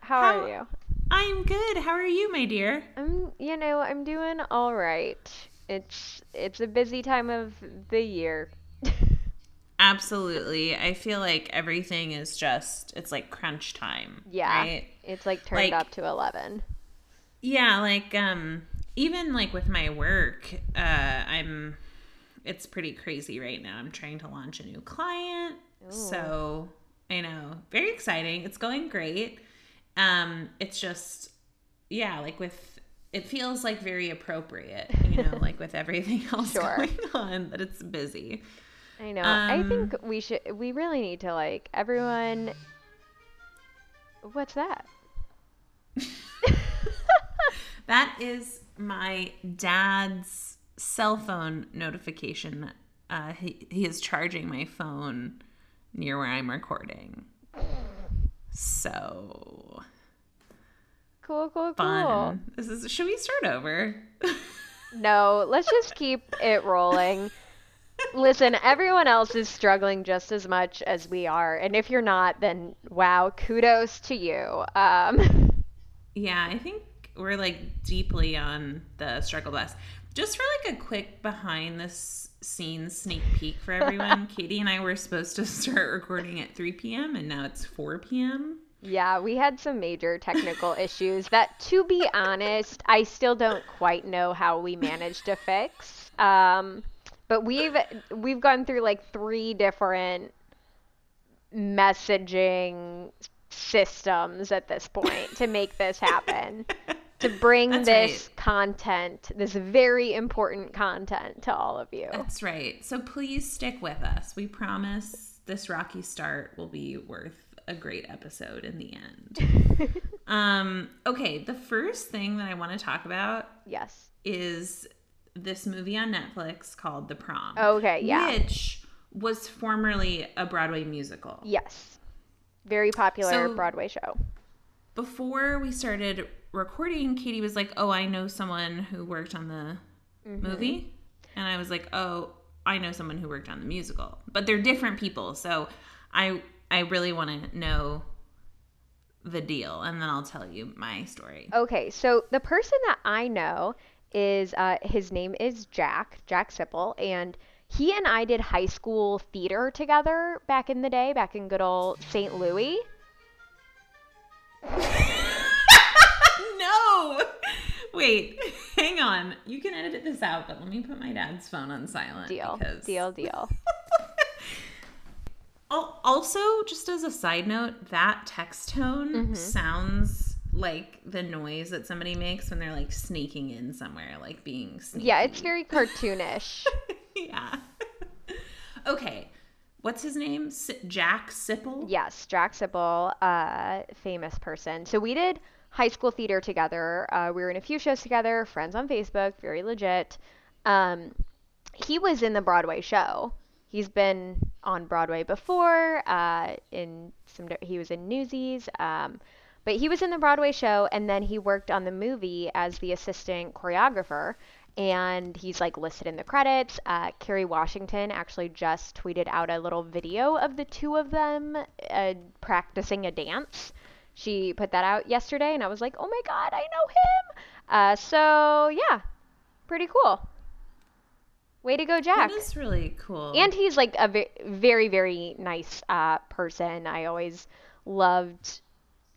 How how, How- are you? I'm good. How are you, my dear? I'm you know, I'm doing all right. It's it's a busy time of the year. Absolutely. I feel like everything is just it's like crunch time. Yeah. Right? It's like turned Like- up to 11. Yeah, like um even like with my work, uh I'm it's pretty crazy right now. I'm trying to launch a new client. So, I know, very exciting. It's going great. Um it's just yeah, like with it feels like very appropriate, you know, like with everything else Sure. going on that it's busy. I know. I Um, think we should we really need to like everyone What's that? That is my dad's cell phone notification. Uh, he, he is charging my phone near where I'm recording. So Cool, cool, cool. fun. This is. Should we start over? No, let's just keep it rolling. Listen, everyone else is struggling just as much as we are, and if you're not, then wow, kudos to you. Um, yeah, I think we're like deeply on the struggle bus. Just for like a quick behind the s- scenes sneak peek for everyone, Katie and I were supposed to start recording at 3 p.m. and now it's 4 p.m. yeah, we had some major technical issues that, to be honest, I still don't quite know how we managed to fix. Um, but we've we've gone through like three different messaging systems at this point to make this happen. to bring That's this right. content, this very important content to all of you. That's right. So please stick with us. We promise this rocky start will be worth a great episode in the end. um, okay, the first thing that I want to talk about Yes. is this movie on Netflix called The Prom. Okay, yeah. Which was formerly a Broadway musical. Yes. Very popular So- Broadway show. Before we started recording, Katie was like, "Oh, I know someone who worked on the Mm-hmm. movie," and I was like, "Oh, I know someone who worked on the musical." But they're different people, so I I really want to know the deal, and then I'll tell you my story. Okay, so the person that I know is uh, his name is Jack, Jack Sipple, and he and I did high school theater together back in the day, back in good old St. Louis. no, wait, hang on. You can edit this out, but let me put my dad's phone on silent. Deal, because- deal, deal. Al- Also, just as a side note, that text tone Mm-hmm. sounds like the noise that somebody makes when they're like sneaking in somewhere, like being sneaky. Yeah, it's very cartoonish. yeah. okay, what's his name? S- Jack Sipple. Yes, Jack Sipple, uh, famous person. So we did high school theater together. Uh, we were in a few shows together, friends on Facebook, very legit. Um, he was in the Broadway show. He's been on Broadway before. Uh, in some, he was in Newsies. Um, but he was in the Broadway show, and then he worked on the movie as the assistant choreographer. And he's like listed in the credits. Uh, Kerry Washington actually just tweeted out a little video of the two of them uh, practicing a dance. She put that out yesterday, and I was like, oh my god, I know him. Uh, so yeah, pretty cool. Way to go, Jack. That is really cool. And he's like a very, very nice uh, person. I always loved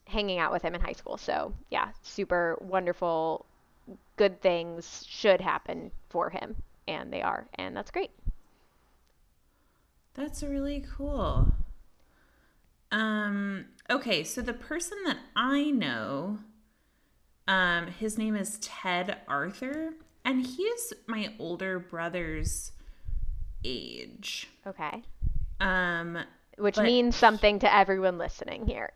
hanging out with him in high school. So, yeah, super wonderful, good things should happen for him. And they are. And that's great. That's really cool. Um, okay, so the person that I know, um, his name is Ted Arthur, and he is my older brother's age. Okay. Um, Which means something to everyone listening here.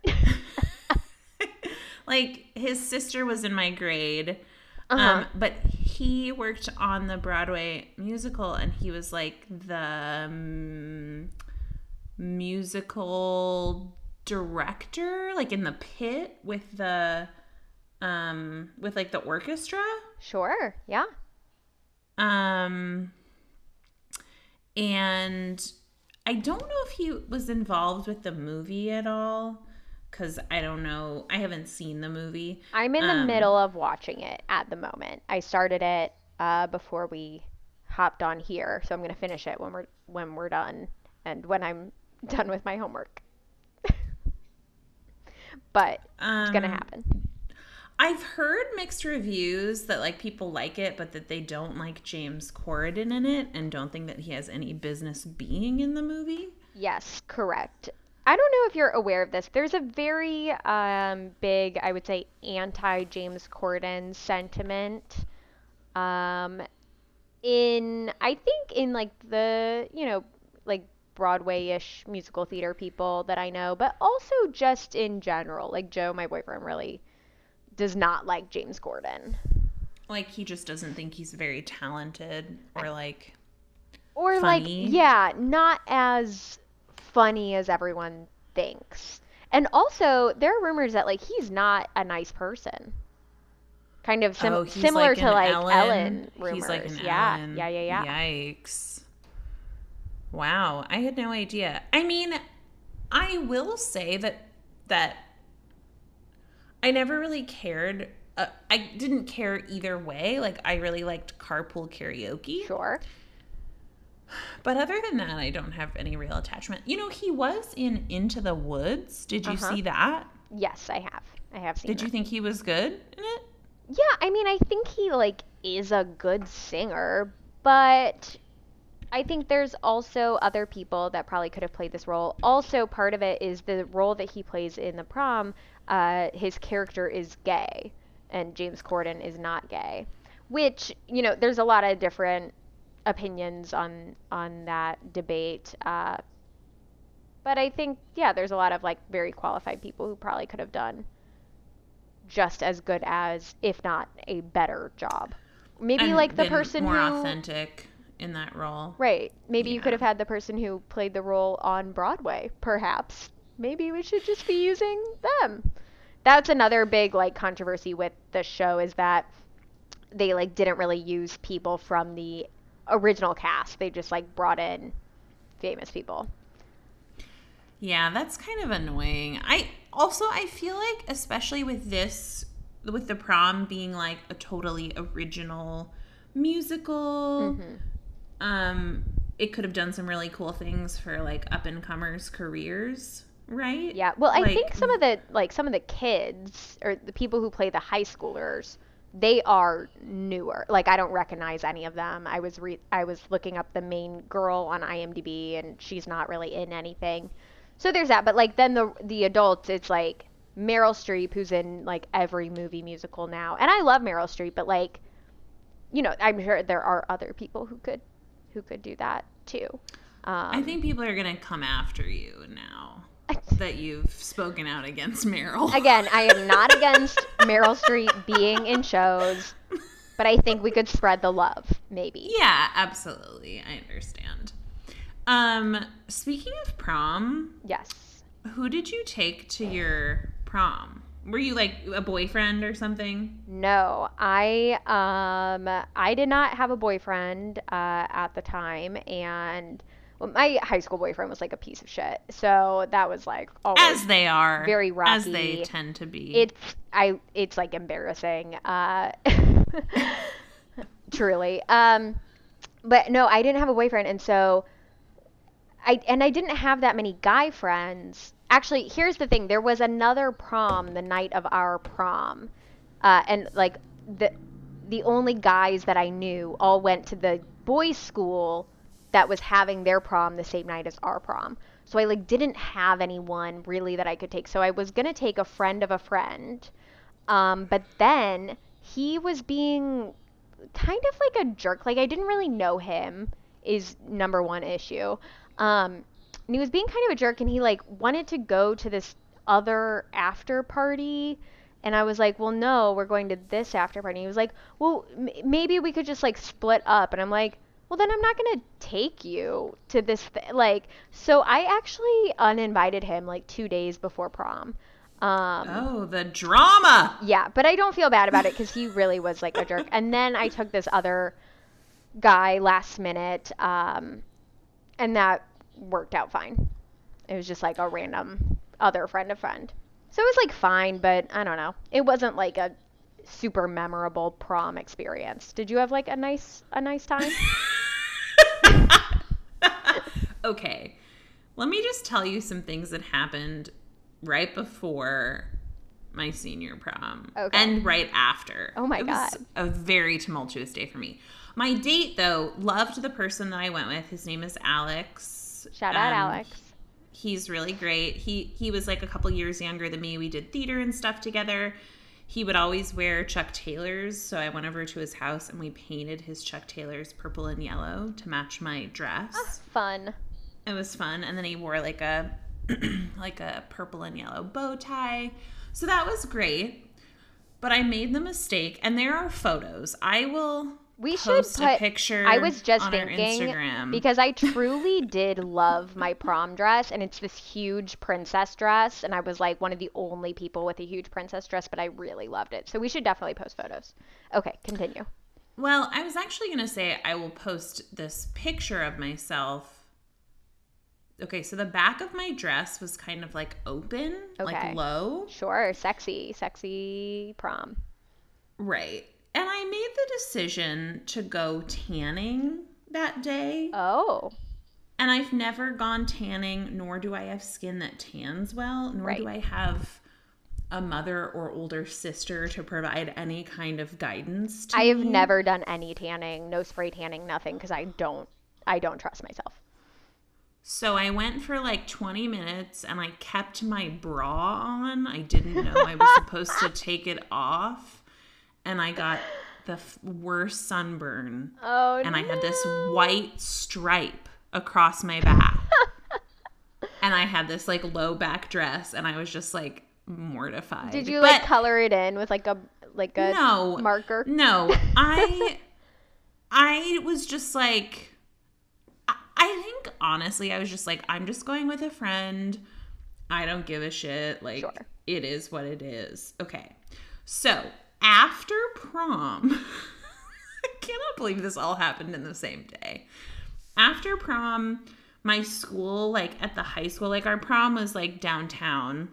like his sister was in my grade. Uh-huh. Um, but he worked on the Broadway musical, and he was like the um, musical director, like in the pit with the um with like the orchestra. sure. Yeah. Um, and I don't know if he was involved with the movie at all. because I don't know. I haven't seen the movie. I'm in the Um, middle of watching it at the moment. I started it uh, before we hopped on here, so I'm gonna finish it when we're when we're done and when I'm done with my homework. but it's gonna Um, happen. I've heard mixed reviews that like people like it, but that they don't like James Corden in it and don't think that he has any business being in the movie. Yes, correct. I don't know if you're aware of this. There's a very um, big, I would say, anti James Corden sentiment. Um, in, I think, in like the, you know, like Broadway ish musical theater people that I know, but also just in general. Like Joe, my boyfriend, really does not like James Corden. Like he just doesn't think he's very talented or like Or Funny. like, yeah, not as funny as everyone thinks. And also, there are rumors that like he's not a nice person. Kind of sim- oh, similar like to like Ellen. Ellen rumors. He's like an yeah, Ellen. yeah, yeah, yeah. Yikes. Wow, I had no idea. I mean, I will say that that I never really cared. Uh, I didn't care either way. Like I really liked carpool karaoke. Sure. But other than that, I don't have any real attachment. You know, he was in Into the Woods. Did you Uh-huh. see that? Yes, I have. I have seen. Did you think he was good in it? Yeah, I mean, I think he like is a good singer, but I think there's also other people that probably could have played this role. Also, part of it is the role that he plays in the prom. Uh, his character is gay, and James Corden is not gay. Which you know, there's a lot of different opinions on on that debate. Uh, but I think yeah, there's a lot of like very qualified people who probably could have done just as good as, if not a better job. Maybe And like the person more who authentic in that role. Right. Maybe you could have had the person who played the role on Broadway, perhaps. Maybe we should just be using them. That's another big like controversy with the show is that they like didn't really use people from the original cast. They just like brought in famous people. Yeah, that's kind of annoying. I also I feel like especially with this with the prom being like a totally original musical Mhm. um it could have done some really cool things for like up and comers careers, right? Yeah. Well, I think some of the like some of the kids or the people who play the high schoolers, they are newer. Like I don't recognize any of them. I was re- I was looking up the main girl on IMDb and she's not really in anything. So there's that, but like then the the adults it's like Meryl Streep who's in like every movie musical now. And I love Meryl Streep, but like you know, I'm sure there are other people who could who could do that too. Um, I think people are going to come after you now that you've spoken out against Meryl. Again, I am not against Meryl Streep being in shows, but I think we could spread the love, maybe. Yeah, absolutely. I understand. Um, speaking of prom, Yes. who did you take to your prom? Were you like a boyfriend or something? No, I um I did not have a boyfriend uh, at the time, and well, my high school boyfriend was like a piece of shit. So that was like always As they are. very rough. As they tend to be. it's I it's like embarrassing. Uh, truly. Um, but no, I didn't have a boyfriend, and so I and I didn't have that many guy friends. Actually, here's the thing: there was another prom the night of our prom, uh, and like the the only guys that I knew all went to the boys' school that was having their prom the same night as our prom. So I like didn't have anyone really that I could take. So I was gonna take a friend of a friend, um, but then he was being kind of like a jerk. Like I didn't really know him is number one issue. Um, and he was being kind of a jerk, and he like wanted to go to this other after party. And I was like, well, no, we're going to this after party. He was like, well, m- maybe we could just like split up. And I'm like, well, then I'm not gonna take you to this. Th-. Like, so I actually uninvited him like two days before prom. Um, oh, the drama. yeah, but I don't feel bad about it because he really was like a jerk. And then I took this other guy last minute, um, and that worked out fine. It was just like a random other friend of friend. So it was like fine, but I don't know. It wasn't like a super memorable prom experience. Did you have like a nice a nice time? okay. Let me just tell you some things that happened right before my senior prom Okay. and right after. Oh my it was God. a very tumultuous day for me. My date though loved the person that I went with. His name is Alex. Shout out Um, Alex. He's really great. He he was like a couple years younger than me. We did theater and stuff together. He would always wear Chuck Taylors, so I went over to his house and we painted his Chuck Taylors purple and yellow to match my dress. That was fun. It was fun. And then he wore like a like a purple and yellow bow tie. So that was great. But I made the mistake and there are photos. I will We should put a picture I was just on thinking because I truly did love my prom dress and it's this huge princess dress and I was like one of the only people with a huge princess dress but I really loved it. So we should definitely post photos. Okay, continue. Well, I was actually going to say I will post this picture of myself. Okay, so the back of my dress was kind of like open, Okay. like low. Sure, sexy, sexy prom. Right. And I made the decision to go tanning that day. Oh, And I've never gone tanning, nor do I have skin that tans well, nor do I have a mother or older sister to provide any kind of guidance to I have me. never done any tanning, no spray tanning, nothing because I don't I don't trust myself. So I went for like 20 minutes and I kept my bra on. I didn't know I was supposed to take it off. And I got the f- worst sunburn. Oh And I had this white stripe across my back. and I had this like low back dress and I was just like mortified. Did you like color it in with like a like a no marker? no i i was just like I, I think honestly i was just like i'm just going with a friend i don't give a shit like Sure. it is what it is okay so after prom i cannot believe this all happened in the same day. After prom my school like at the high school like our prom was like downtown.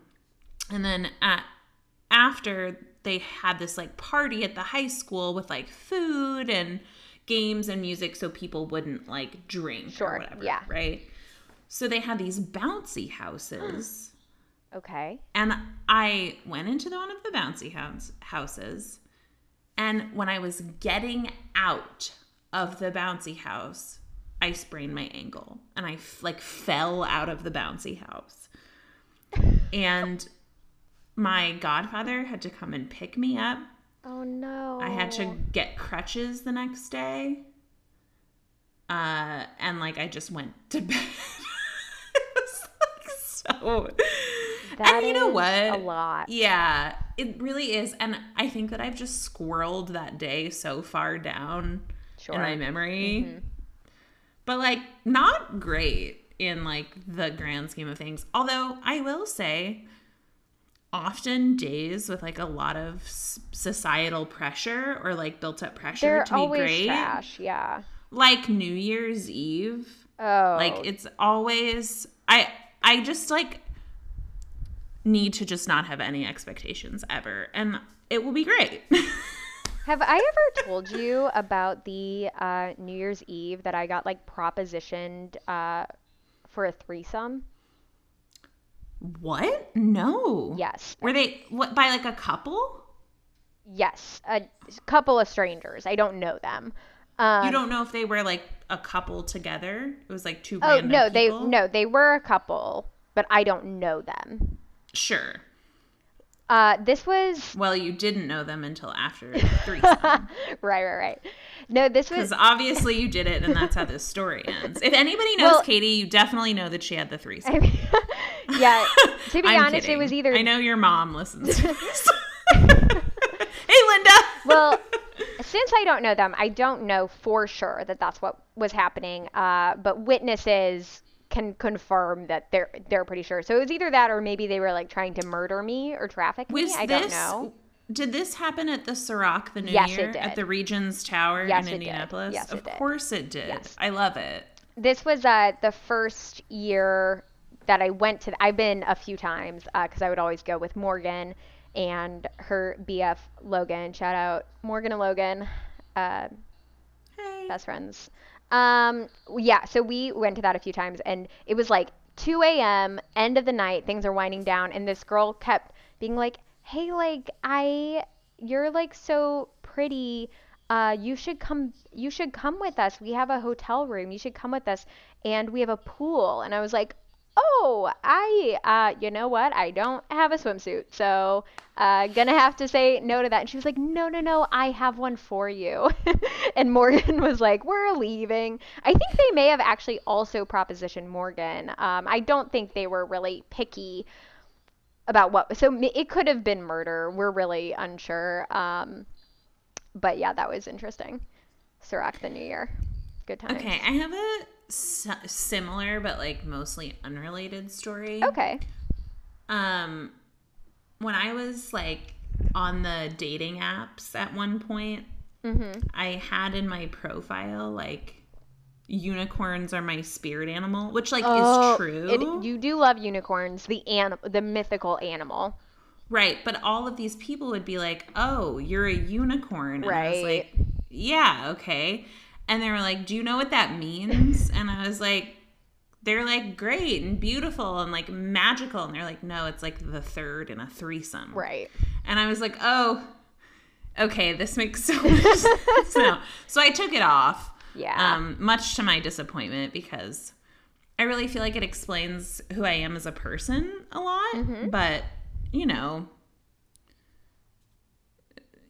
And then at after they had this like party at the high school with like food and games and music so people wouldn't like drink Sure, or whatever yeah. right? So they had these bouncy houses Okay. and i went into one of the bouncy house houses and when i was getting out of the bouncy house i sprained my ankle and i f- like fell out of the bouncy house and my godfather had to come and pick me up Oh no. I had to get crutches the next day. Uh, and like I just went to bed. it was like so. That and you know what? A lot. Yeah, it really is. And I think that I've just squirreled that day so far down Sure. in my memory. Mm-hmm. But like, not great in like the grand scheme of things. Although I will say, often days with like a lot of societal pressure or like built up pressure They're to be always great, trash. Yeah. like New Year's Eve. Oh. Like it's always I I just like need to just not have any expectations ever and it will be great. Have I ever told you about the uh, New Year's Eve that I got like propositioned uh, for a threesome? what? No. Yes. Were they what by like a couple? Yes. A couple of strangers. I don't know them. Um, you don't know if they were like a couple together. It was like two Oh random no, they no, they were a couple, but I don't know them. Sure. Uh, this was Well, you didn't know them until after three. right, right, right. No, this was Because obviously you did it, and that's how this story ends. If anybody knows Well- Katie, you definitely know that she had the threesome. I mean, yeah. To be honest, kidding. it was either I know your mom listens to this. hey, Linda. well, since I don't know them, I don't know for sure that that's what was happening. Uh, but witnesses can confirm that they're they're pretty sure. So it was either that or maybe they were like trying to murder me or traffic me. was I this? don't know. Did this happen at the Ciroc the New Yes, it Year did. at the Regent's Tower Yes, in it did. Indianapolis? Yes, of it did. course it did. Yes. I love it. This was uh, the first year that I went to. I've been a few times because I would always go with Morgan and her BF Logan. Shout out Morgan and Logan, uh, Hey. best friends. Um, yeah, so we went to that a few times, and it was like 2 a.m. end of the night. Things are winding down, and this girl kept being like, "Hey, like I, you're like so pretty." Uh, you should come. You should come with us. We have a hotel room. You should come with us, and we have a pool. And I was like, "Oh, I, uh, you know what? I don't have a swimsuit, so uh, gonna have to say no to that." And she was like, "No, no, no. I have one for you." and Morgan was like, "We're leaving." I think they may have actually also propositioned Morgan. Um, I don't think they were really picky about what. So it could have been murder. We're really unsure. Um, but yeah, that was interesting. Ciroc the New Year. Good times. Okay, I have a s- similar but like mostly unrelated story. Okay. Um, when I was like on the dating apps at one point, Mm-hmm. I had in my profile like unicorns are my spirit animal, which like is true. Oh, It, you do love unicorns, the anim- the mythical animal. Right, but all of these people would be like, "Oh, you're a unicorn." And I was Right. like, "Yeah, okay." And they were like, "Do you know what that means?" And I was like, "They're like great and beautiful and like magical." And they're like, "No, it's like the third in a threesome." Right. And I was like, "Oh, okay, this makes so much sense now." So I took it off. Yeah. Um, much to my disappointment because I really feel like it explains who I am as a person a lot. Mm-hmm. But, you know,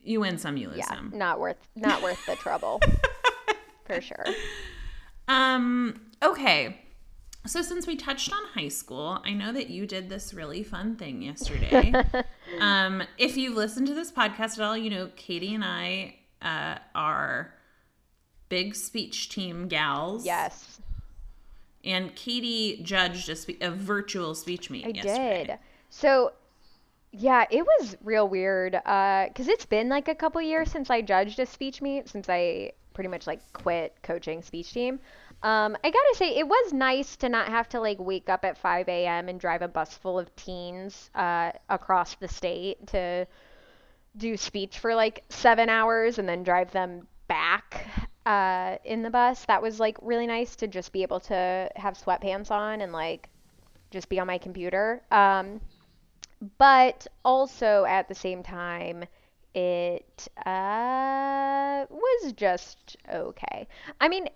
you win some, you lose yeah. some. Not worth not worth the trouble. For sure. Um, okay. So since we touched on high school, I know that you did this really fun thing yesterday. um, if you've listened to this podcast at all, you know Katie and I uh, are big speech team gals. Yes. And Katie judged a, spe- a virtual speech meet I yesterday. did. So, yeah, it was real weird. Uh, cause it's been like a couple years since I judged a speech meet, since I pretty much like quit coaching speech team. Um, I gotta say, it was nice to not have to like wake up at 5 a.m. and drive a bus full of teens uh, across the state to do speech for like seven hours and then drive them back uh, in the bus. That was like really nice to just be able to have sweatpants on and like just be on my computer. Um, but also at the same time, it uh, was just okay. I mean,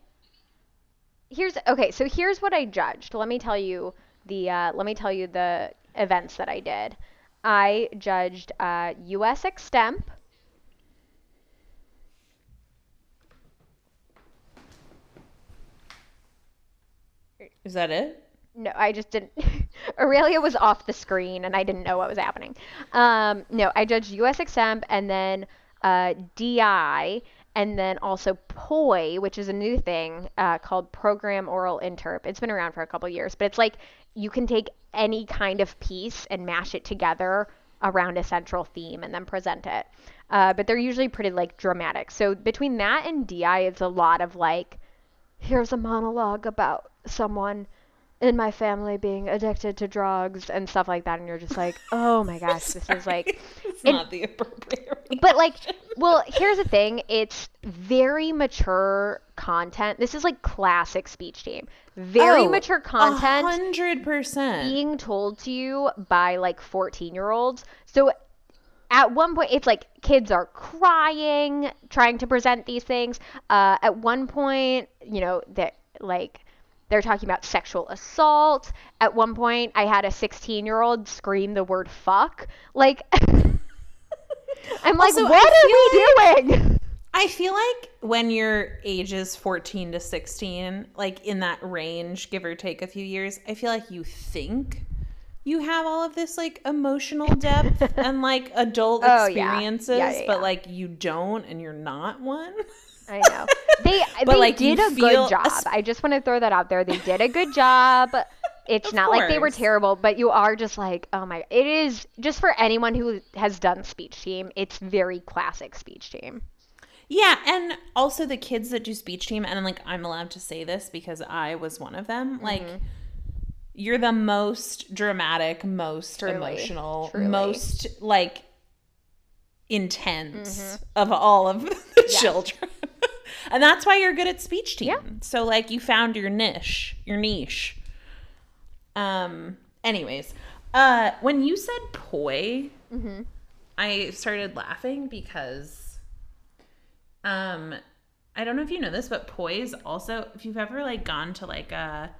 here's okay. So here's what I judged. Let me tell you the uh, let me tell you the events that I did. I judged uh, U.S. Extemp. Is that it? No, I just didn't. Aurelia was off the screen and I didn't know what was happening. Um, no, I judged USXM and then uh, DI and then also POI, which is a new thing uh, called Program Oral Interp. It's been around for a couple years, but it's like you can take any kind of piece and mash it together around a central theme and then present it. Uh, but they're usually pretty like dramatic. So between that and DI, it's a lot of like, here's a monologue about someone in my family being addicted to drugs and stuff like that and you're just like oh my gosh this is like it's and- not the appropriate. but like well here's the thing it's very mature content this is like classic speech team very Oh, mature content hundred percent. being told to you by like 14 year olds so at one point it's like kids are crying trying to present these things uh, at one point you know that like they're talking about sexual assault at one point i had a 16 year old scream the word fuck like i'm like Also, what are we doing I feel like when your age is 14 to 16, like in that range, give or take a few years, I feel like you think you have all of this like emotional depth and like adult Oh, experiences, Yeah, yeah, but yeah. like you don't and you're not one. I know. They But, they like, did a good job. a I just want to throw that out there. They did a good job. It's Of not like they were terrible, but you are just like, oh my. It is just for anyone who has done speech team. It's very classic speech team. Yeah, and also the kids that do speech team, and like I'm allowed to say this because I was one of them. Mm-hmm. Like, you're the most dramatic, most Truly. emotional, Truly. most like intense mm-hmm. of all of the children. And that's why you're good at speech team. Yeah. So like you found your niche, your niche. Um anyways, uh when you said poi, I started laughing because um I don't know if you know this, but poise also if you've ever like gone to like a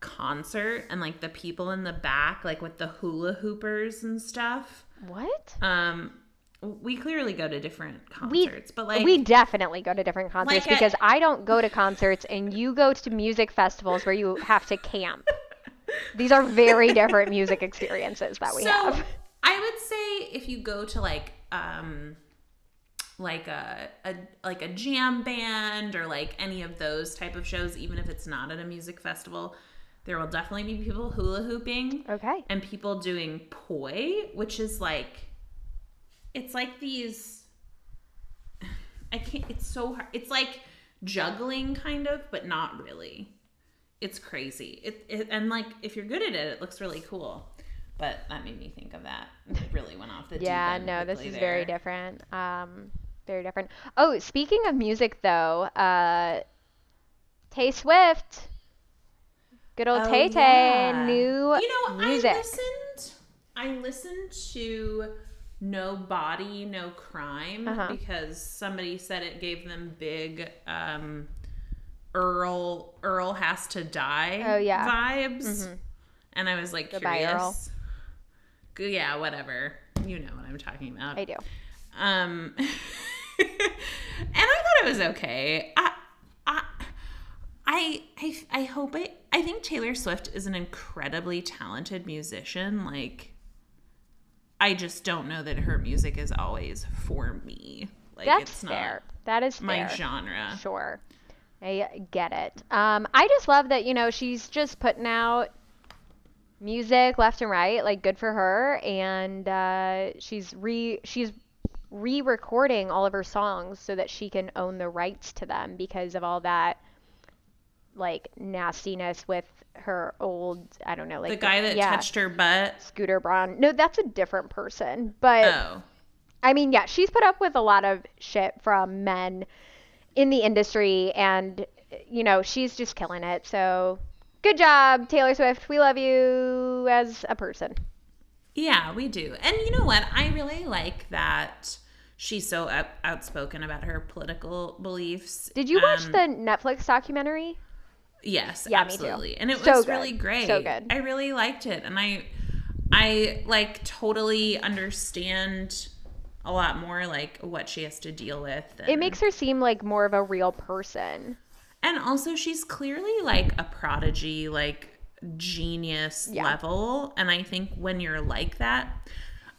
concert and like the people in the back like with the hula hoopers and stuff What? um we clearly go to different We- concerts but like we definitely go to different concerts Like at- because I don't go to concerts and you go to music festivals where you have to camp. These are very different music experiences that we so have. I would say if you go to like um like a, a like a jam band or like any of those type of shows even if it's not at a music festival there will definitely be people hula hooping Okay. and people doing poi which is like it's like these i can't it's so hard it's like juggling kind of but not really it's crazy it, it and like if you're good at it it looks really cool but that made me think of that it really went off the deep Yeah, no, this is very different. Um, very different. Oh, speaking of music though, uh, Tay Swift, good old Oh, Tay Tay, yeah. new you know music. i listened i listened to no body no crime Uh-huh. because somebody said it gave them big um earl earl has to die Oh, yeah. vibes and i was like Goodbye, curious Earl. Yeah whatever you know what i'm talking about I do. um, and I thought it was okay. I, I, I, I, I hope it. I think Taylor Swift is an incredibly talented musician. Like, I just don't know that her music is always for me. Like, That's it's fair. That is my fair. genre. Sure. I get it. Um, I just love that, you know, she's just putting out music left and right, like good for her. And uh, she's re she's re-recording all of her songs so that she can own the rights to them because of all that like nastiness with her old I don't know, like the guy that yeah, touched her butt. Scooter Braun. No, that's a different person. But Oh, I mean, yeah, she's put up with a lot of shit from men in the industry, and you know, she's just killing it. So, good job, Taylor Swift. We love you as a person. yeah, we do. And you know what? I really like that she's so out- outspoken about her political beliefs. Did you watch Um, the Netflix documentary? Yes, Yeah, me too. absolutely. And it So was good. really great. So good. I really liked it. And I I like totally understand a lot more like what she has to deal with. It makes her seem like more of a real person. and also she's clearly like a prodigy, like genius Yeah. level. And I think when you're like that,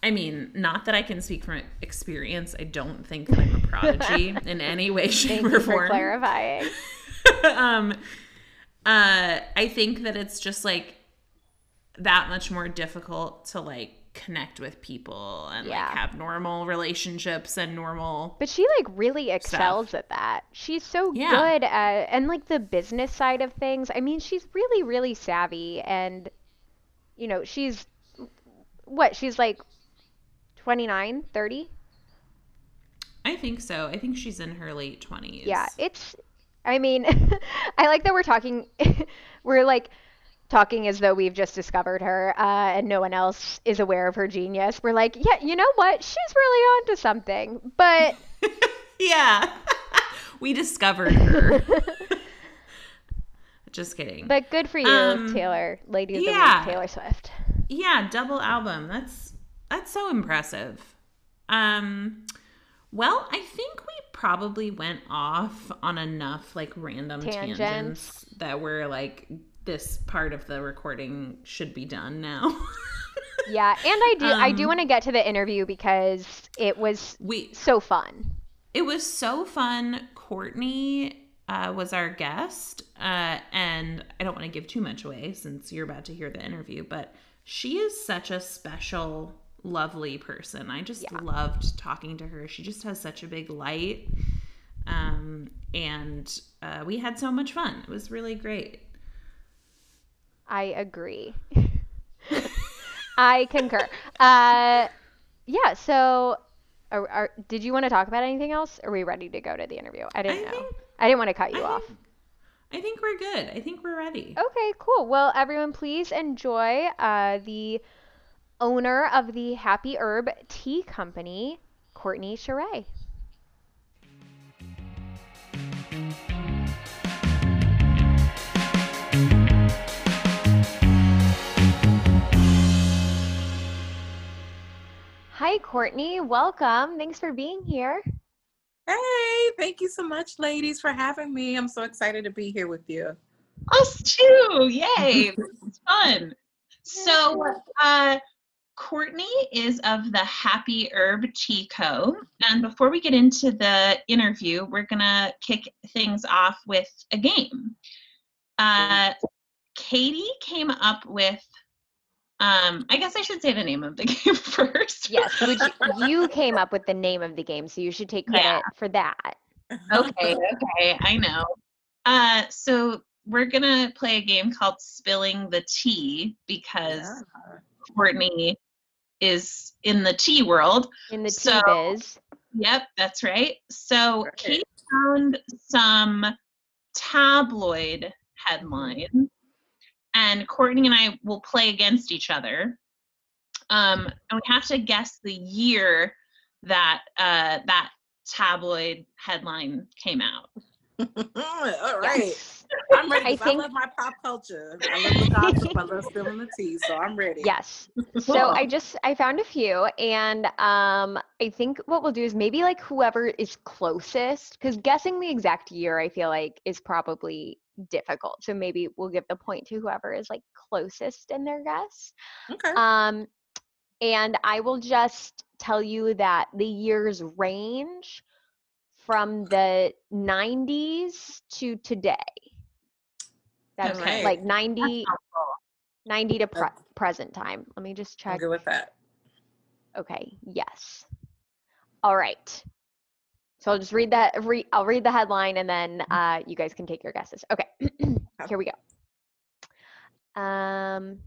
I mean, not that I can speak from experience. I don't think that I'm a prodigy in any way, shape, Thank or form. clarifying. um uh i think that it's just like that much more difficult to like connect with people and Yeah. like have normal relationships and normal But she like really excels at that. She's so Yeah. good at and like the business side of things. I mean, she's really really savvy and you know, she's what? She's like 29, 30? i think so i think she's in her late 20s Yeah, it's I mean, I like that we're talking we're like talking as though we've just discovered her uh, and no one else is aware of her genius. We're like, yeah, you know what? She's really onto something. But yeah we discovered her just kidding but good for you, Um, Taylor. Lady of the yeah. Week, Taylor Swift. yeah double album that's that's so impressive um well i think we probably went off on enough like random Tangents. tangents, that we're like this part of the recording should be done now Yeah, and I do I do Um, want to get to the interview because it was we so fun. it was so fun courtney uh, was our guest uh, and i don't want to give too much away since you're about to hear the interview but she is such a special lovely person i just Yeah. loved talking to her she just has such a big light um, and uh, we had so much fun it was really great I agree. I concur. Uh, yeah. So, are, are, did you want to talk about anything else? Are we ready to go to the interview? I didn't I know. think- I didn't want to cut you I off. think, I think we're good. I think we're ready. Okay, cool. Well, everyone, please enjoy uh, the owner of the Happy Herb Tea Company, Courtney Charay. Hi, Courtney. Welcome. Thanks for being here. Hey, thank you so much, ladies, for having me. I'm so excited to be here with you. Us too. Yay. this is fun. So, uh, Courtney is of the Happy Herb Tea Co. And before we get into the interview, we're going to kick things off with a game. Uh, Katie came up with, um, I guess I should say the name of the game first. Yes, which you came up with the name of the game, so you should take credit Yeah. for that. okay, okay, I know. Uh, so we're gonna play a game called Spilling the Tea because Yeah. Courtney is in the tea world. In the So- tea biz. Yep, that's right. So Right. Katie found some tabloid headline, and Courtney and I will play against each other. Um, and we have to guess the year that uh, that tabloid headline came out. All right. I'm ready. I, think- love my pop culture. I love the gossip. I love spilling the tea. So I'm ready. Yes. So I just I found a few and um I think what we'll do is maybe like whoever is closest cuz guessing the exact year I feel like is probably difficult. So maybe we'll give the point to whoever is like closest in their guess. Okay. Um and I will just tell you that the years range from the 90s to today. That's Okay. like 90 helpful. 90 to pre- present time. Let me just check. good with that. Okay, yes. All right. So I'll just read that. Re- I'll read the headline and then uh, you guys can take your guesses. Okay, here we go. Um,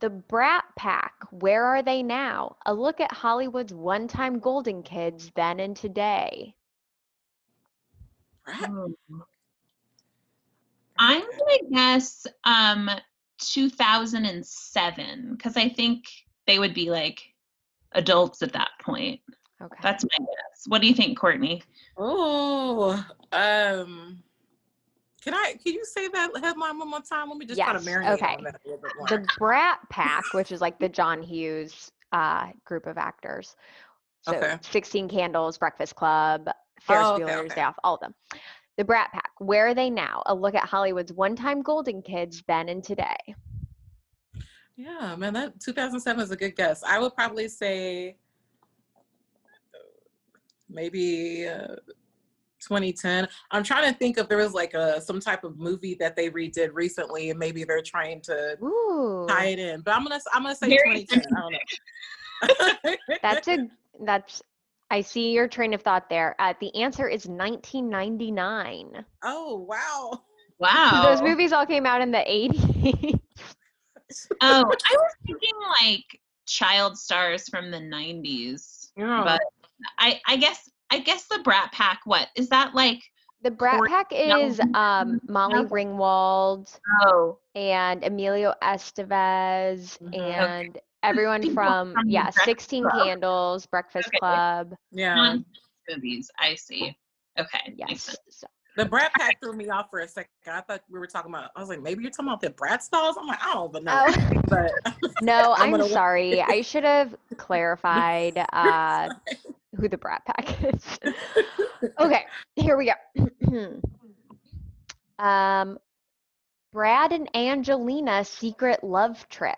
the Brat Pack. Where are they now? A look at Hollywood's one-time golden kids then and today. Right. I'm gonna guess um 2007 because I think they would be like adults at that point. Okay. That's my guess. What do you think, Courtney? Oh, um, can I? Can you say that headline one more time? Let me just kind of Yes, marinate okay. on that a little bit more. the Brat Pack, which is like the John Hughes uh, group of actors. So Okay. 16 Candles, Breakfast Club, Ferris Oh, okay, Bueller's okay. Day Off, all of them. The Brat Pack, where are they now? A look at Hollywood's one-time golden kids then and today. Yeah, man, that 2007 is a good guess. I would probably say maybe uh, 2010. I'm trying to think if there was like a some type of movie that they redid recently, and maybe they're trying to Ooh, tie it in. But I'm gonna I'm gonna say Very 2010. I don't know. that's a that's. I see your train of thought there. Uh, the answer is 1999. oh wow. Wow. Those movies all came out in the 80s. Oh, I was thinking like child stars from the 90s. Yeah. But I I guess I guess the Brat Pack. What is that like? The Brat Court- Pack is um, Molly No. Ringwald. Oh, and Emilio Estevez Mhm. Okay. and everyone from, from yeah, Breakfast 16 Club. Candles, Breakfast Okay. Club. yeah. movies. I see. Okay. makes Yes. The Brat Pack threw me off for a second. I thought we were talking about. I was like, maybe you're talking about the Brat dolls. I'm like, I don't even know. oh, But no, I'm I'm sorry. I should have clarified uh, who the Brat Pack is. okay, here we go. um, Brad and Angelina secret love trip.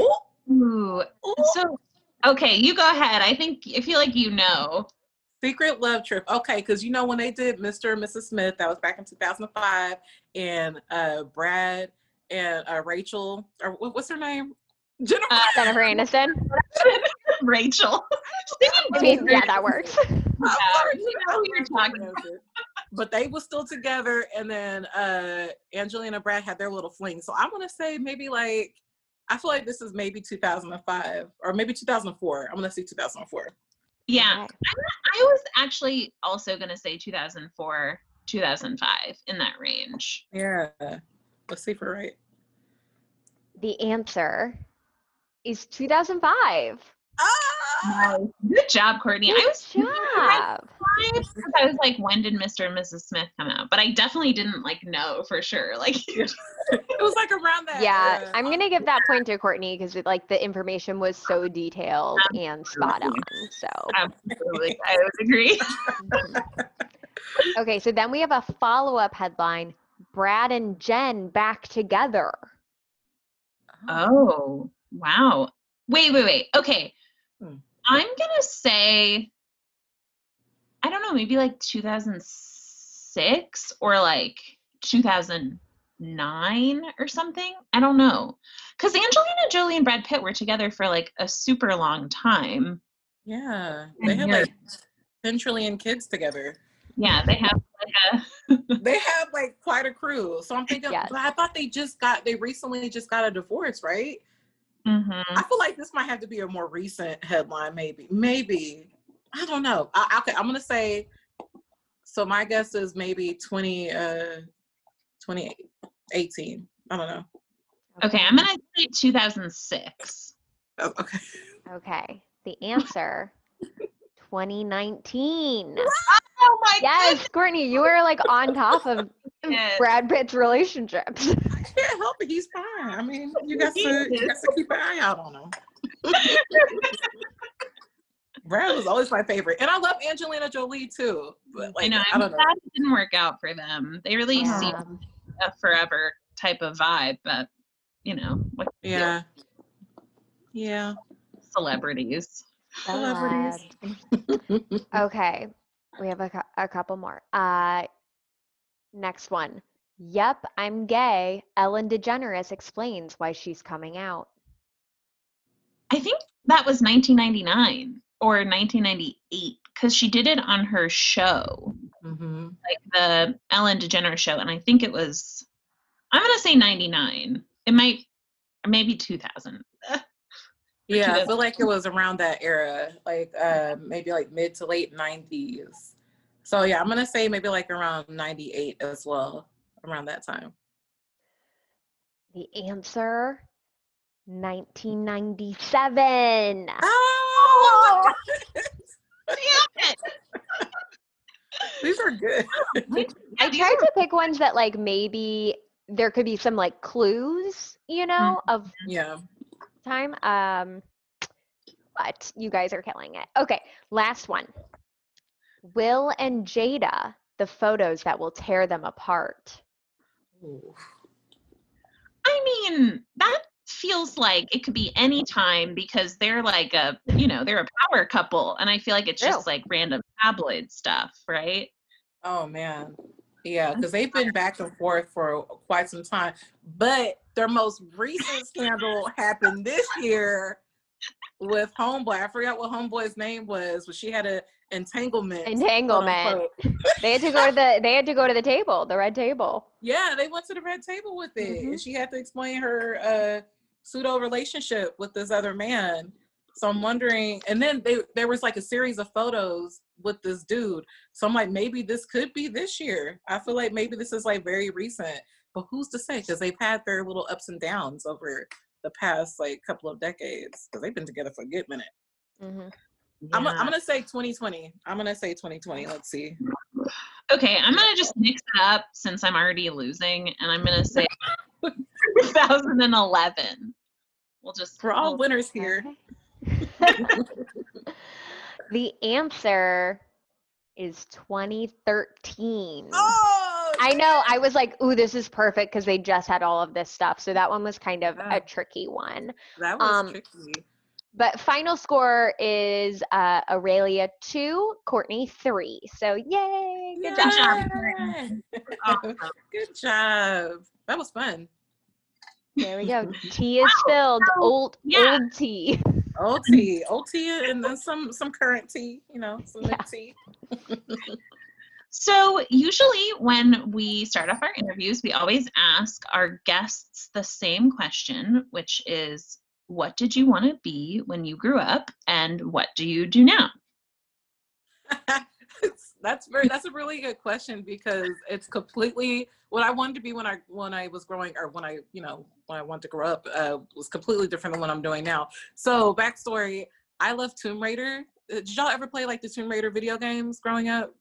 Ooh, Ooh. ooh. So okay, you go ahead. I think I feel like you know. Secret love trip. Okay, because you know when they did Mr. and Mrs. Smith, that was back in 2005, and uh Brad and uh Rachel, or what's her name? Jennifer. Uh, Jennifer Aniston. Rachel. I mean, yeah, that works. Yeah, sorry, you know who you're talking about. but they were still together. And then uh Angelina and Brad had their little fling. So I'm gonna say maybe like I feel like this is maybe 2005 or maybe 2004. I'm gonna say 2004. Yeah, Okay. I was actually also gonna say 2004, 2005 in that range. Yeah. Let's see if we're right. The answer is 2005. Ah! Good job, Courtney. I Good was job. surprised I was like, when did Mr. and Mrs. Smith come out? But I definitely didn't like know for sure. Like, it was like around that. Yeah, era. I'm gonna give that point to Courtney because like the information was so detailed and spot on. So absolutely, I would agree. okay, so then we have a follow-up headline: Brad and Jen back together. Oh, wow. Wait, wait, wait. Okay. Hmm. I'm going to say, I don't know, maybe like 2006 or like 2009 or something. I don't know. Because Angelina Jolie and Brad Pitt were together for like a super long time. Yeah. They had like 10 trillion kids together. Yeah, they have like a. They have like quite a crew. So I'm thinking, Yes. I thought they just got, they recently just got a divorce, right? Mhm. I feel like this might have to be a more recent headline, maybe. Maybe. I don't know. I, okay, I'm gonna say. So my guess is maybe 20, uh, 2018. I don't know. Okay, I'm going to say 2006. Oh, okay. Okay, the answer 2019. Oh my god Yes, Courtney, you were like on top of Yes. Brad Pitt's relationships. I can't help it. He's fine. I mean, you got to, you got to keep an eye out on him. Brad was always my favorite, and I love Angelina Jolie too. But like, I know. I I'm don't know. it didn't work out for them. They really Yeah. seem a forever type of vibe, but you know, what can you do? Yeah. Yeah. celebrities. Celebrities. Okay, we have a, a couple more. Uh, next one. Yep, I'm gay. Ellen DeGeneres explains why she's coming out. I think that was 1999 or 1998 because she did it on her show, hmm like the Ellen DeGeneres show, and I think it was. I'm gonna say 99. It might, or maybe 2000. Yeah, I feel like it was around that era, like uh, maybe like mid to late '90s. So yeah, I'm gonna say maybe like around '98 as well, around that time. The answer 1997. Oh, Damn it! these are good. I tried to pick ones that like maybe there could be some like clues, you know, of Yeah. Time. Um, but you guys are killing it. Okay, last one. Will and Jada, the photos that will tear them apart. Ooh. I mean, that feels like it could be any time because they're like a, you know, they're a power couple, and I feel like it's just True. like random tabloid stuff, right? Oh man. Yeah, because they've been back and forth for quite some time. But their most recent scandal happened this year with Homeboy. I forgot what Homeboy's name was, but she had an entanglement. Entanglement. They had to go to the they had to go to the table, the red table. Yeah, they went to the red table with it. Mhm. And she had to explain her uh pseudo relationship with this other man. So I'm wondering, and then they there was like a series of photos with this dude. So I'm like, maybe this could be this year. I feel like maybe this is like very recent, but who's to say? Because they've had their little ups and downs over the past like couple of decades. Because they've been together for a good minute. hmm I'm, Yeah. I'm gonna say 2020. I'm gonna say 2020. Let's see. okay, I'm gonna just mix it up since I'm already losing, and I'm gonna say 2011. We'll just We're all winners here. the answer is 2013. Oh, I know. I was like, ooh, this is perfect because they just had all of this stuff. So that one was kind of Yeah. a tricky one. that was um, tricky. But final score is uh, Aurelia 2, Courtney 3. So yay. Good job. Awesome. Good job. That was fun. There we go. Tea is filled. Old, Yeah. old tea. Old tea, old tea, and then some some current tea. You know, some new Yeah. tea. So, usually, when we start off our interviews, we always ask our guests the same question, which is What did you want to be when you grew up, and what do you do now? that's very that's a really good question because it's completely what I wanted to be when I when I was growing or when I you know when I wanted to grow up uh, was completely different than what I'm doing now. So backstory: I love Tomb Raider. Uh, did y'all ever play like the Tomb Raider video games growing up?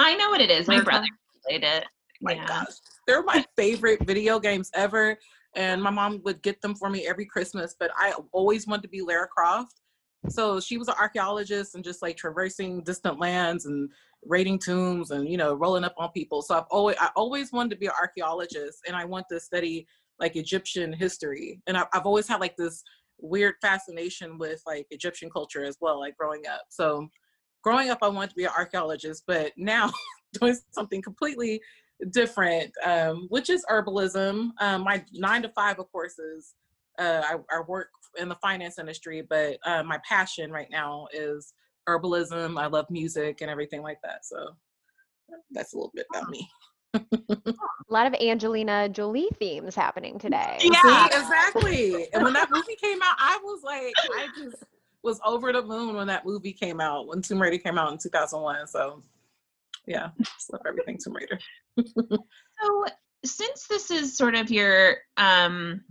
I know what it is. My brother played it. Oh my yeah. gosh, they're my favorite video games ever. And my mom would get them for me every Christmas. But I always wanted to be Lara Croft. So she was an archaeologist and just like traversing distant lands and raiding tombs and you know rolling up on people. So I've always I always wanted to be an archaeologist and I want to study like Egyptian history. And I've, I've always had like this weird fascination with like Egyptian culture as well, like growing up. So growing up, I wanted to be an archaeologist, but now doing something completely different, um, which is herbalism. Um, my nine to five, of course, is uh, I, I, work in the finance industry, but uh, my passion right now is herbalism. I love music and everything like that. So that's a little bit about me. a lot of Angelina Jolie themes happening today. Yeah, exactly. and when that movie came out, I was like, I just was over the moon when that movie came out, when Tomb Raider came out in 2001. So, yeah, just love everything Tomb Raider. so, since this is sort of your um,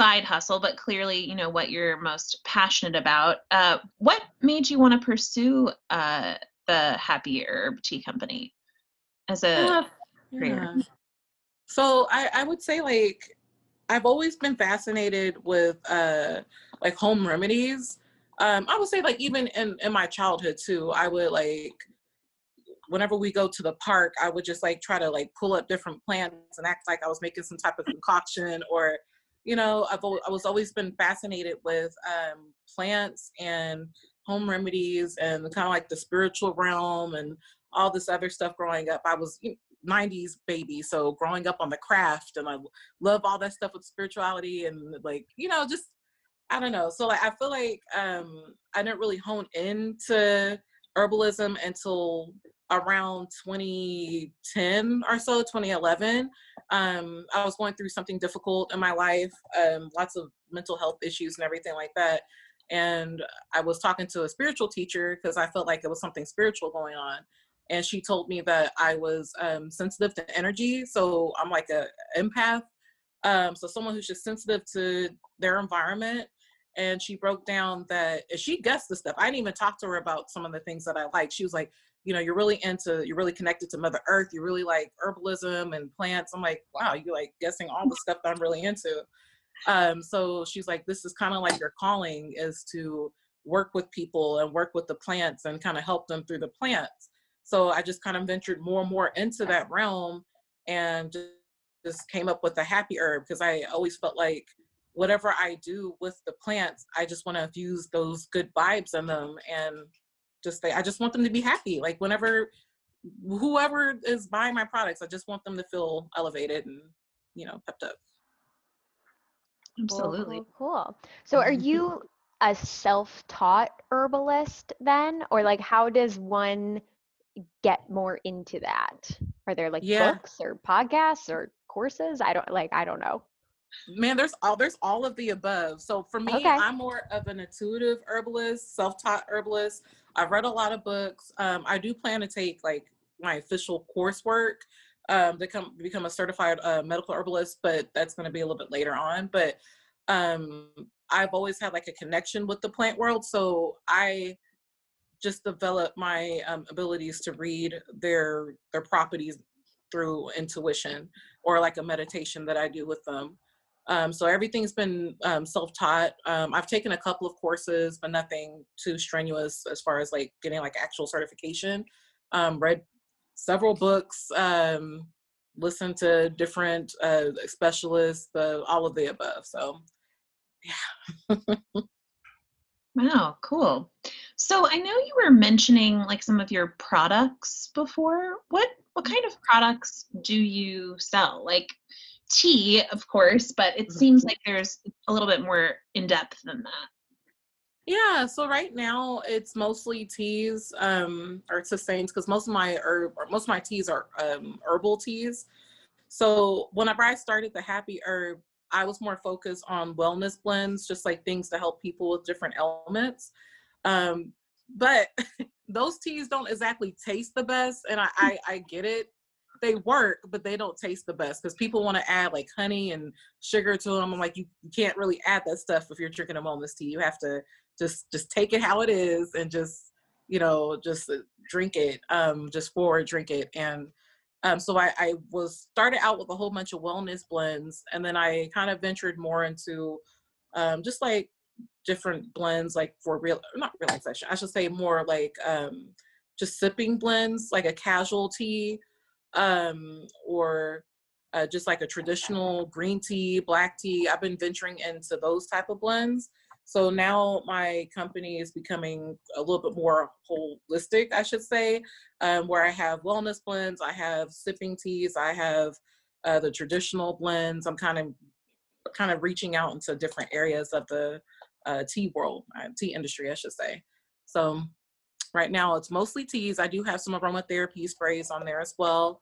side hustle, but clearly, you know, what you're most passionate about. Uh, what made you want to pursue uh, the Happy Herb Tea Company as a uh, career? Yeah. So I, I would say like I've always been fascinated with uh, like home remedies. Um, I would say like even in, in my childhood too, I would like whenever we go to the park, I would just like try to like pull up different plants and act like I was making some type of concoction or you know, I've I was always been fascinated with um, plants and home remedies and kind of like the spiritual realm and all this other stuff growing up. I was you know, 90s baby, so growing up on the craft and I love all that stuff with spirituality and like, you know, just I don't know. So like I feel like um I didn't really hone into herbalism until around 2010 or so 2011 um, i was going through something difficult in my life um, lots of mental health issues and everything like that and i was talking to a spiritual teacher because i felt like there was something spiritual going on and she told me that i was um, sensitive to energy so i'm like a empath um, so someone who's just sensitive to their environment and she broke down that she guessed the stuff. I didn't even talk to her about some of the things that I like. She was like, you know, you're really into, you're really connected to Mother Earth. You really like herbalism and plants. I'm like, wow, you're like guessing all the stuff that I'm really into. Um, so she's like, this is kind of like your calling is to work with people and work with the plants and kind of help them through the plants. So I just kind of ventured more and more into that realm and just, just came up with a happy herb because I always felt like whatever I do with the plants, I just want to infuse those good vibes in them and just say, I just want them to be happy. Like whenever whoever is buying my products, I just want them to feel elevated and you know pepped up. Absolutely. Cool, cool, cool. So are mm-hmm. you a self-taught herbalist then or like how does one get more into that? Are there like yeah. books or podcasts or courses? I don't like I don't know man there's all there's all of the above. So for me okay. i'm more of an intuitive herbalist self-taught herbalist. I've read a lot of books. Um, i do plan to take like my official coursework um, to come become a certified uh, medical herbalist but that's going to be a little bit later on. But um, i've always had like a connection with the plant world so i just develop my um, abilities to read their their properties through intuition or like a meditation that i do with them um, so everything's been um, self-taught. Um, I've taken a couple of courses, but nothing too strenuous as far as like getting like actual certification. Um, read several books, um, listened to different uh, specialists, the, all of the above. So, yeah. wow, cool. So I know you were mentioning like some of your products before. What what kind of products do you sell? Like tea, of course, but it mm-hmm. seems like there's a little bit more in depth than that. Yeah, so right now it's mostly teas um, or tisanes because most of my herb or most of my teas are um, herbal teas. So whenever I started the Happy Herb, I was more focused on wellness blends, just like things to help people with different ailments. Um, but those teas don't exactly taste the best, and I, I, I get it. They work, but they don't taste the best because people want to add like honey and sugar to them. I'm like, you, you can't really add that stuff if you're drinking a wellness tea. You have to just just take it how it is and just you know just uh, drink it um just forward drink it and um, so I, I was started out with a whole bunch of wellness blends and then i kind of ventured more into um, just like different blends like for real not relaxation i should say more like um, just sipping blends like a casual tea um, or uh, just like a traditional green tea black tea i've been venturing into those type of blends so now my company is becoming a little bit more holistic, I should say, um, where I have wellness blends, I have sipping teas, I have uh, the traditional blends. I'm kind of kind of reaching out into different areas of the uh, tea world, uh, tea industry, I should say. So right now it's mostly teas. I do have some aromatherapy sprays on there as well.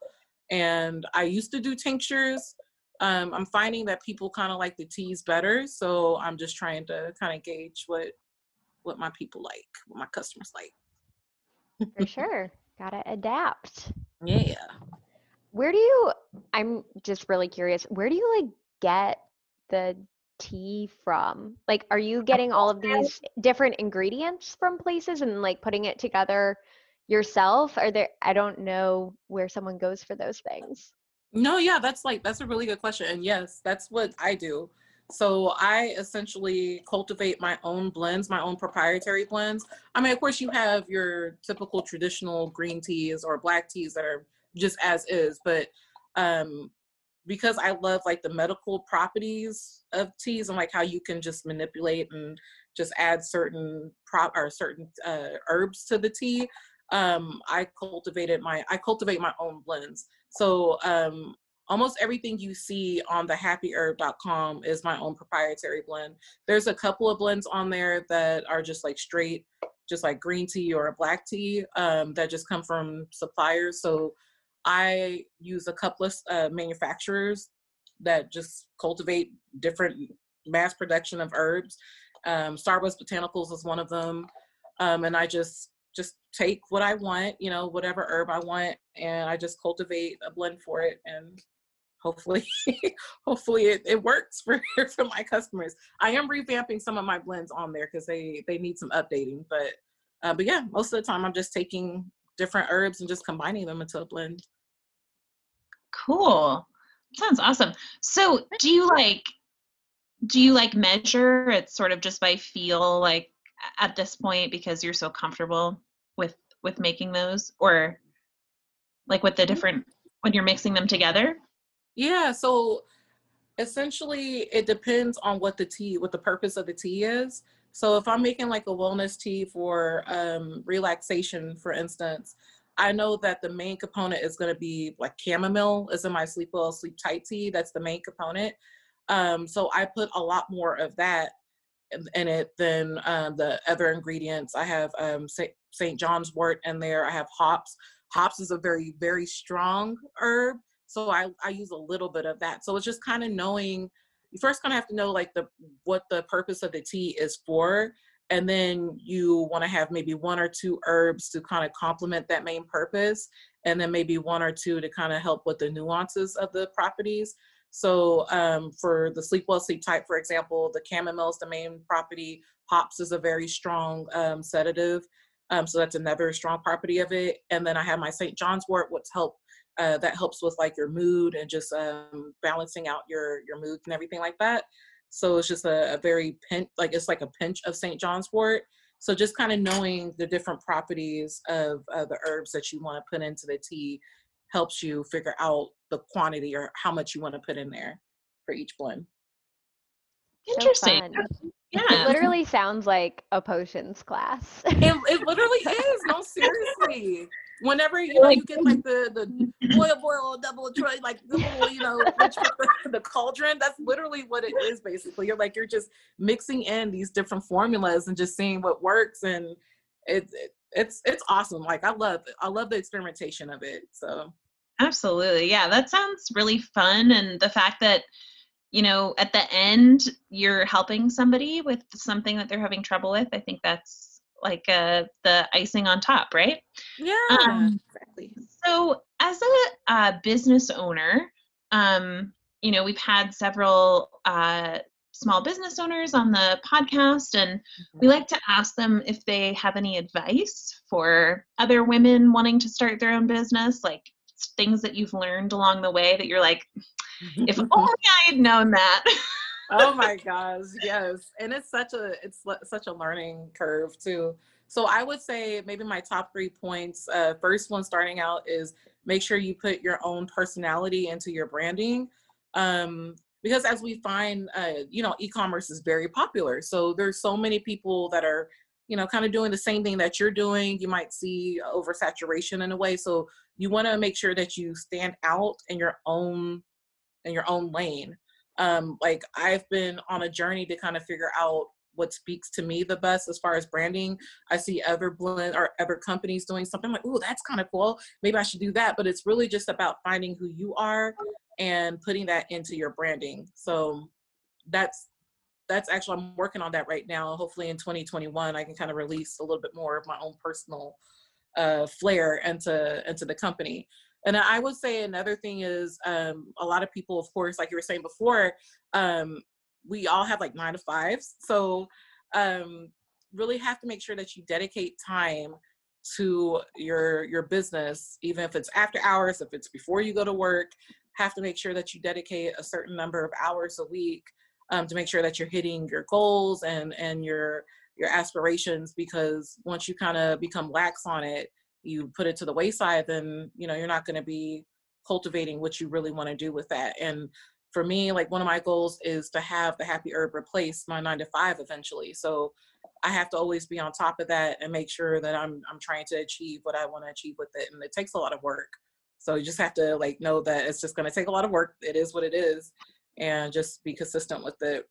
And I used to do tinctures, um, I'm finding that people kind of like the teas better. So I'm just trying to kind of gauge what what my people like, what my customers like. For sure. Gotta adapt. Yeah. Where do you I'm just really curious, where do you like get the tea from? Like are you getting all of these different ingredients from places and like putting it together yourself? Are there I don't know where someone goes for those things. No, yeah, that's like that's a really good question. And yes, that's what I do. So I essentially cultivate my own blends, my own proprietary blends. I mean, of course, you have your typical traditional green teas or black teas that are just as is, but um, because I love like the medical properties of teas and like how you can just manipulate and just add certain prop or certain uh, herbs to the tea, um, I cultivated my I cultivate my own blends. So um, almost everything you see on the happyherb.com is my own proprietary blend. There's a couple of blends on there that are just like straight, just like green tea or a black tea um, that just come from suppliers. So I use a couple of uh, manufacturers that just cultivate different mass production of herbs. Um, Starwest Botanicals is one of them. Um, and I just just take what I want, you know, whatever herb I want, and I just cultivate a blend for it, and hopefully, hopefully it, it works for for my customers. I am revamping some of my blends on there because they they need some updating, but uh, but yeah, most of the time I'm just taking different herbs and just combining them into a blend. Cool. Sounds awesome. So, do you like do you like measure It's sort of just by feel like at this point because you're so comfortable with with making those or like with the mm-hmm. different when you're mixing them together yeah so essentially it depends on what the tea what the purpose of the tea is so if i'm making like a wellness tea for um, relaxation for instance i know that the main component is going to be like chamomile is in my sleep well sleep tight tea that's the main component um, so i put a lot more of that in it than um, the other ingredients. I have um, St. John's wort in there. I have hops. Hops is a very, very strong herb. So I, I use a little bit of that. So it's just kind of knowing, you first kind of have to know like the what the purpose of the tea is for. And then you want to have maybe one or two herbs to kind of complement that main purpose. And then maybe one or two to kind of help with the nuances of the properties. So um, for the sleep well, sleep tight, for example, the chamomile is the main property. Hops is a very strong um, sedative. Um, so that's another strong property of it. And then I have my St. John's wort, what's help uh, that helps with like your mood and just um, balancing out your your mood and everything like that. So it's just a, a very pinch, like it's like a pinch of St. John's wort. So just kind of knowing the different properties of uh, the herbs that you want to put into the tea helps you figure out the quantity or how much you want to put in there for each blend. Interesting. fun. yeah. It literally sounds like a potions class. It, it literally is. No, seriously. Whenever you know you get like the the boil boil double try like the little you know the, the cauldron. That's literally what it is. Basically, you're like you're just mixing in these different formulas and just seeing what works, and it, it it's it's awesome. Like I love it. I love the experimentation of it. So Absolutely. Yeah, that sounds really fun. And the fact that, you know, at the end, you're helping somebody with something that they're having trouble with, I think that's like uh, the icing on top, right? yeah, Um, exactly. So, as a uh, business owner, um, you know, we've had several uh, small business owners on the podcast, and we like to ask them if they have any advice for other women wanting to start their own business, like things that you've learned along the way that you're like, if only I had known that. Oh my gosh yes and it's such a it's such a learning curve too. So i would say maybe my top three points uh, first one starting out is make sure you put your own personality into your branding um, because as we find uh, you know e-commerce is very popular so there's so many people that are you know kind of doing the same thing that you're doing you might see oversaturation in a way so you want to make sure that you stand out in your own in your own lane um like i've been on a journey to kind of figure out what speaks to me the best as far as branding. I see other blend or other companies doing something I'm like oh that's kind of cool. Maybe i should do that. But it's really just about finding who you are and putting that into your branding. So that's that's actually i'm working on that right now. Hopefully in 2021 i can kind of release a little bit more of my own personal uh flair into into the company and I would say another thing is um, a lot of people, of course, like you were saying before, um, we all have like nine to fives. So um, really have to make sure that you dedicate time to your your business, even if it's after hours, if it's before you go to work. Have to make sure that you dedicate a certain number of hours a week um, to make sure that you're hitting your goals and and your your aspirations. Because once you kind of become lax on it, you put it to the wayside, then you know you're not going to be cultivating what you really want to do with that. And for me, like one of my goals is to have the happy herb replace my nine to five eventually. So I have to always be on top of that and make sure that I'm I'm trying to achieve what I want to achieve with it. And it takes a lot of work. So you just have to like know that it's just going to take a lot of work. It is what it is, and just be consistent with it.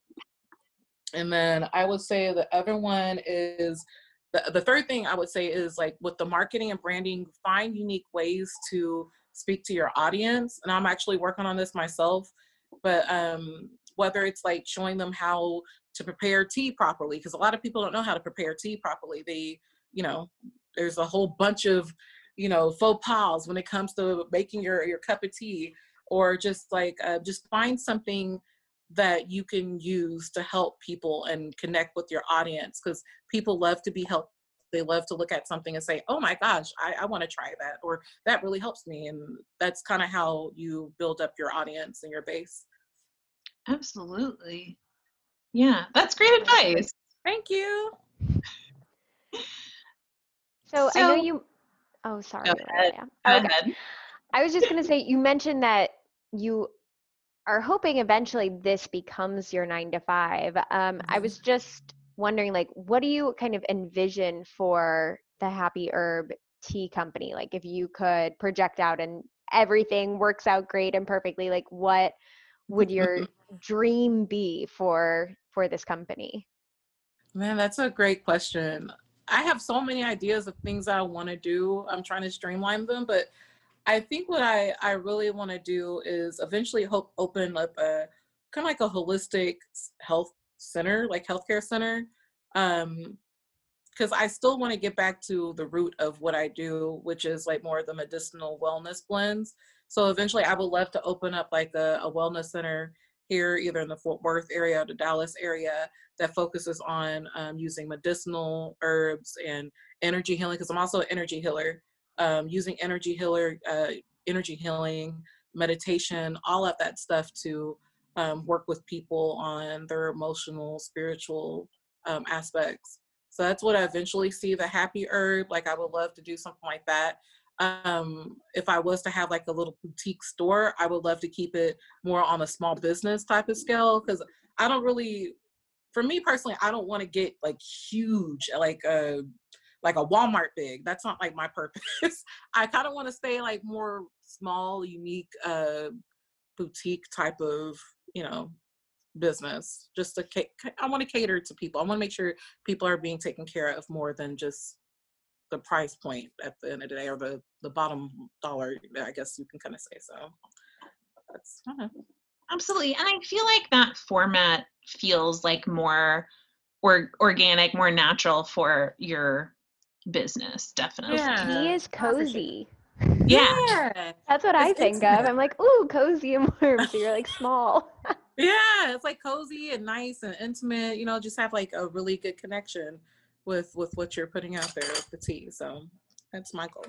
And then I would say the other one is the, the third thing I would say is like with the marketing and branding, find unique ways to speak to your audience. And I'm actually working on this myself, but um, whether it's like showing them how to prepare tea properly, because a lot of people don't know how to prepare tea properly. They, you know, there's a whole bunch of, you know, faux pas when it comes to making your your cup of tea, or just like uh, just find something that you can use to help people and connect with your audience because people love to be helped they love to look at something and say oh my gosh i, I want to try that or that really helps me and that's kind of how you build up your audience and your base Absolutely. Yeah, that's great advice. thank you So, I know you. Oh, sorry. Go ahead. Go Okay. ahead. I was just going to say, you mentioned that you are hoping eventually this becomes your nine to five. Um, I Mhm. was just wondering, like, what do you kind of envision for the Happy Herb Tea Company? Like, if you could project out and everything works out great and perfectly, like, what would your dream be for for this company? Man, that's a great question. I have so many ideas of things I want to do. I'm trying to streamline them, but I think what I, I really want to do is eventually hope open up a kind of like a holistic health center, like healthcare center. Um, because I still want to get back to the root of what I do, which is like more of the medicinal wellness blends. So eventually, I would love to open up like a, a wellness center here, either in the Fort Worth area or the Dallas area, that focuses on um, using medicinal herbs and energy healing. Because I'm also an energy healer, um, using energy healer, uh, energy healing, meditation, all of that stuff to um, work with people on their emotional, spiritual um, aspects. So that's what I eventually see the happy herb. Like I would love to do something like that. Um, if I was to have like a little boutique store, I would love to keep it more on a small business type of scale because I don't really for me personally, I don't want to get like huge, like a like a Walmart big. That's not like my purpose. I kind of want to stay like more small, unique, uh, boutique type of you know business. Just to I want to cater to people. I want to make sure people are being taken care of more than just the price point at the end of the day or the the bottom dollar. I guess you can kind of say so. That's of Absolutely. And I feel like that format feels like more or organic, more natural for your business, definitely. Yeah. To me is I appreciate cozy. Yeah. yeah. That's what I think of. I'm like, ooh, cozy and warm. So you're like small. Yeah, it's like cozy and nice and intimate. You know, just have like a really good connection with with what you're putting out there with the tea. So that's my goal.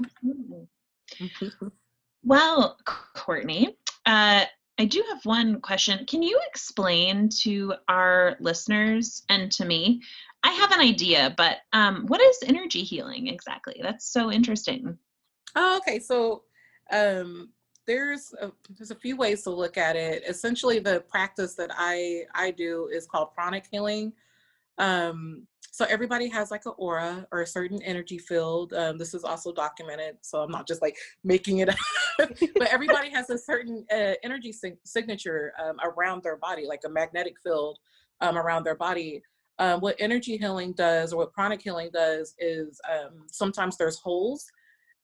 Well, Courtney, uh, I do have one question. Can you explain to our listeners and to me? I have an idea, but um, what is energy healing exactly? That's so interesting. Oh, okay. So um, there's a, there's a few ways to look at it. Essentially, the practice that I I do is called pranic healing. Um, so everybody has like an aura or a certain energy field. Um, this is also documented, so I'm not just like making it up. but everybody has a certain uh, energy sig- signature um, around their body, like a magnetic field um, around their body. Um, what energy healing does, or what pranic healing does, is um, sometimes there's holes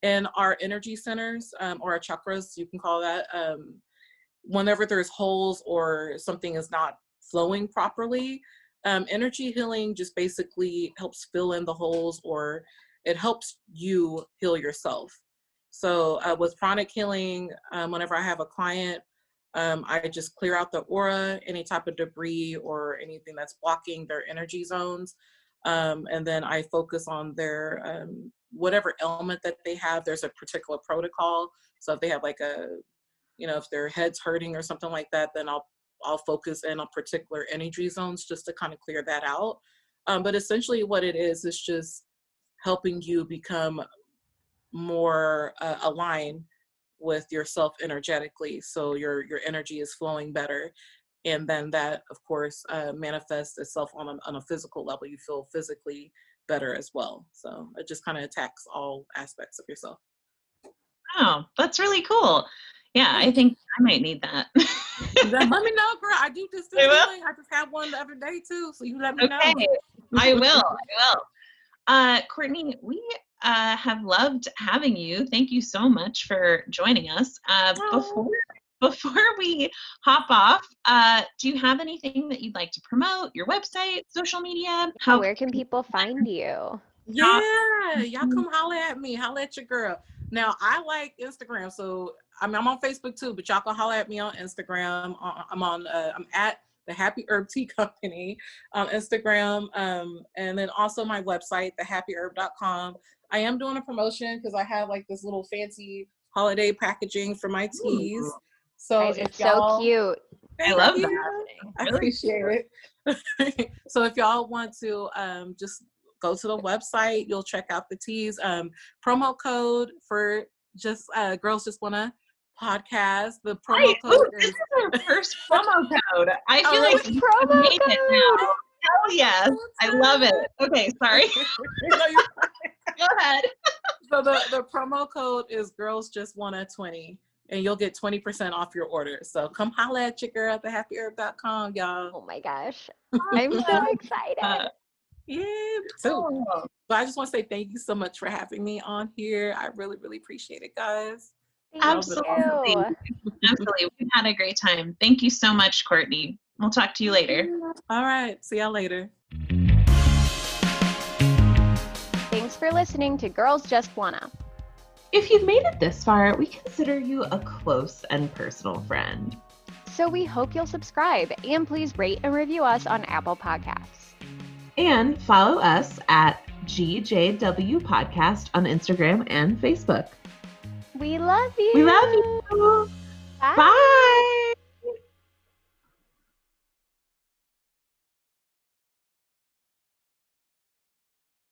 in our energy centers um, or our chakras, you can call that. Um, whenever there's holes or something is not flowing properly, um, energy healing just basically helps fill in the holes or it helps you heal yourself. So uh, with pranic healing, um, whenever I have a client, um, I just clear out the aura, any type of debris or anything that's blocking their energy zones. Um, and then I focus on their um, whatever element that they have. There's a particular protocol. So if they have like a, you know, if their head's hurting or something like that, then I'll I'll focus in on particular energy zones just to kind of clear that out. Um, but essentially, what it is is just helping you become more uh, aligned with yourself energetically, so your your energy is flowing better, and then that, of course, uh, manifests itself on a, on a physical level. You feel physically better as well. So it just kind of attacks all aspects of yourself. Wow, that's really cool. Yeah, I think I might need that. Let me know, girl. I do this. this You. I just had one the other day too, so you let me know. okay, I will. I will. Uh, Courtney, we uh, have loved having you. Thank you so much for joining us. Uh, Oh. before before we hop off, uh, do you have anything that you'd like to promote? Your website, social media? How Where can people find you? Yeah, y'all come holler at me. Holler at your girl. Now I like Instagram, so I mean, I'm on Facebook too, but y'all can holler at me on Instagram. Uh, I'm on. Uh, I'm at the Happy Herb Tea Company on Instagram, um, and then also my website, thehappyherb.com. I am doing a promotion because I have like this little fancy holiday packaging for my teas. So Guys, it's so cute. I love you. that. I Really? appreciate it. so if y'all want to um, just go to the website, you'll check out the teas. Um, promo code for just uh, girls just wanna podcast. The promo Right. code Ooh, this is is our first promo code. I Oh, feel really? like we Promo made it now. Hell yes. I love it. Okay, sorry. No, Go ahead. so the, the promo code is girls just wanna 20 and you'll get 20% off your order. So come holla at your girl at thehappyherb.com, y'all. Oh my gosh. I'm so excited. Uh, Yeah, so oh, but I just want to say thank you so much for having me on here. I really, really appreciate it, guys. Absolutely. absolutely. We've had a great time. Thank you so much, Courtney. We'll talk to you later. All right. See y'all later. Thanks for listening to Girls Just Wanna. If you've made it this far, we consider you a close and personal friend. So we hope you'll subscribe and please rate and review us on Apple Podcasts. And follow us at GJW Podcast on Instagram and Facebook. We love you. We love you. Bye. Bye.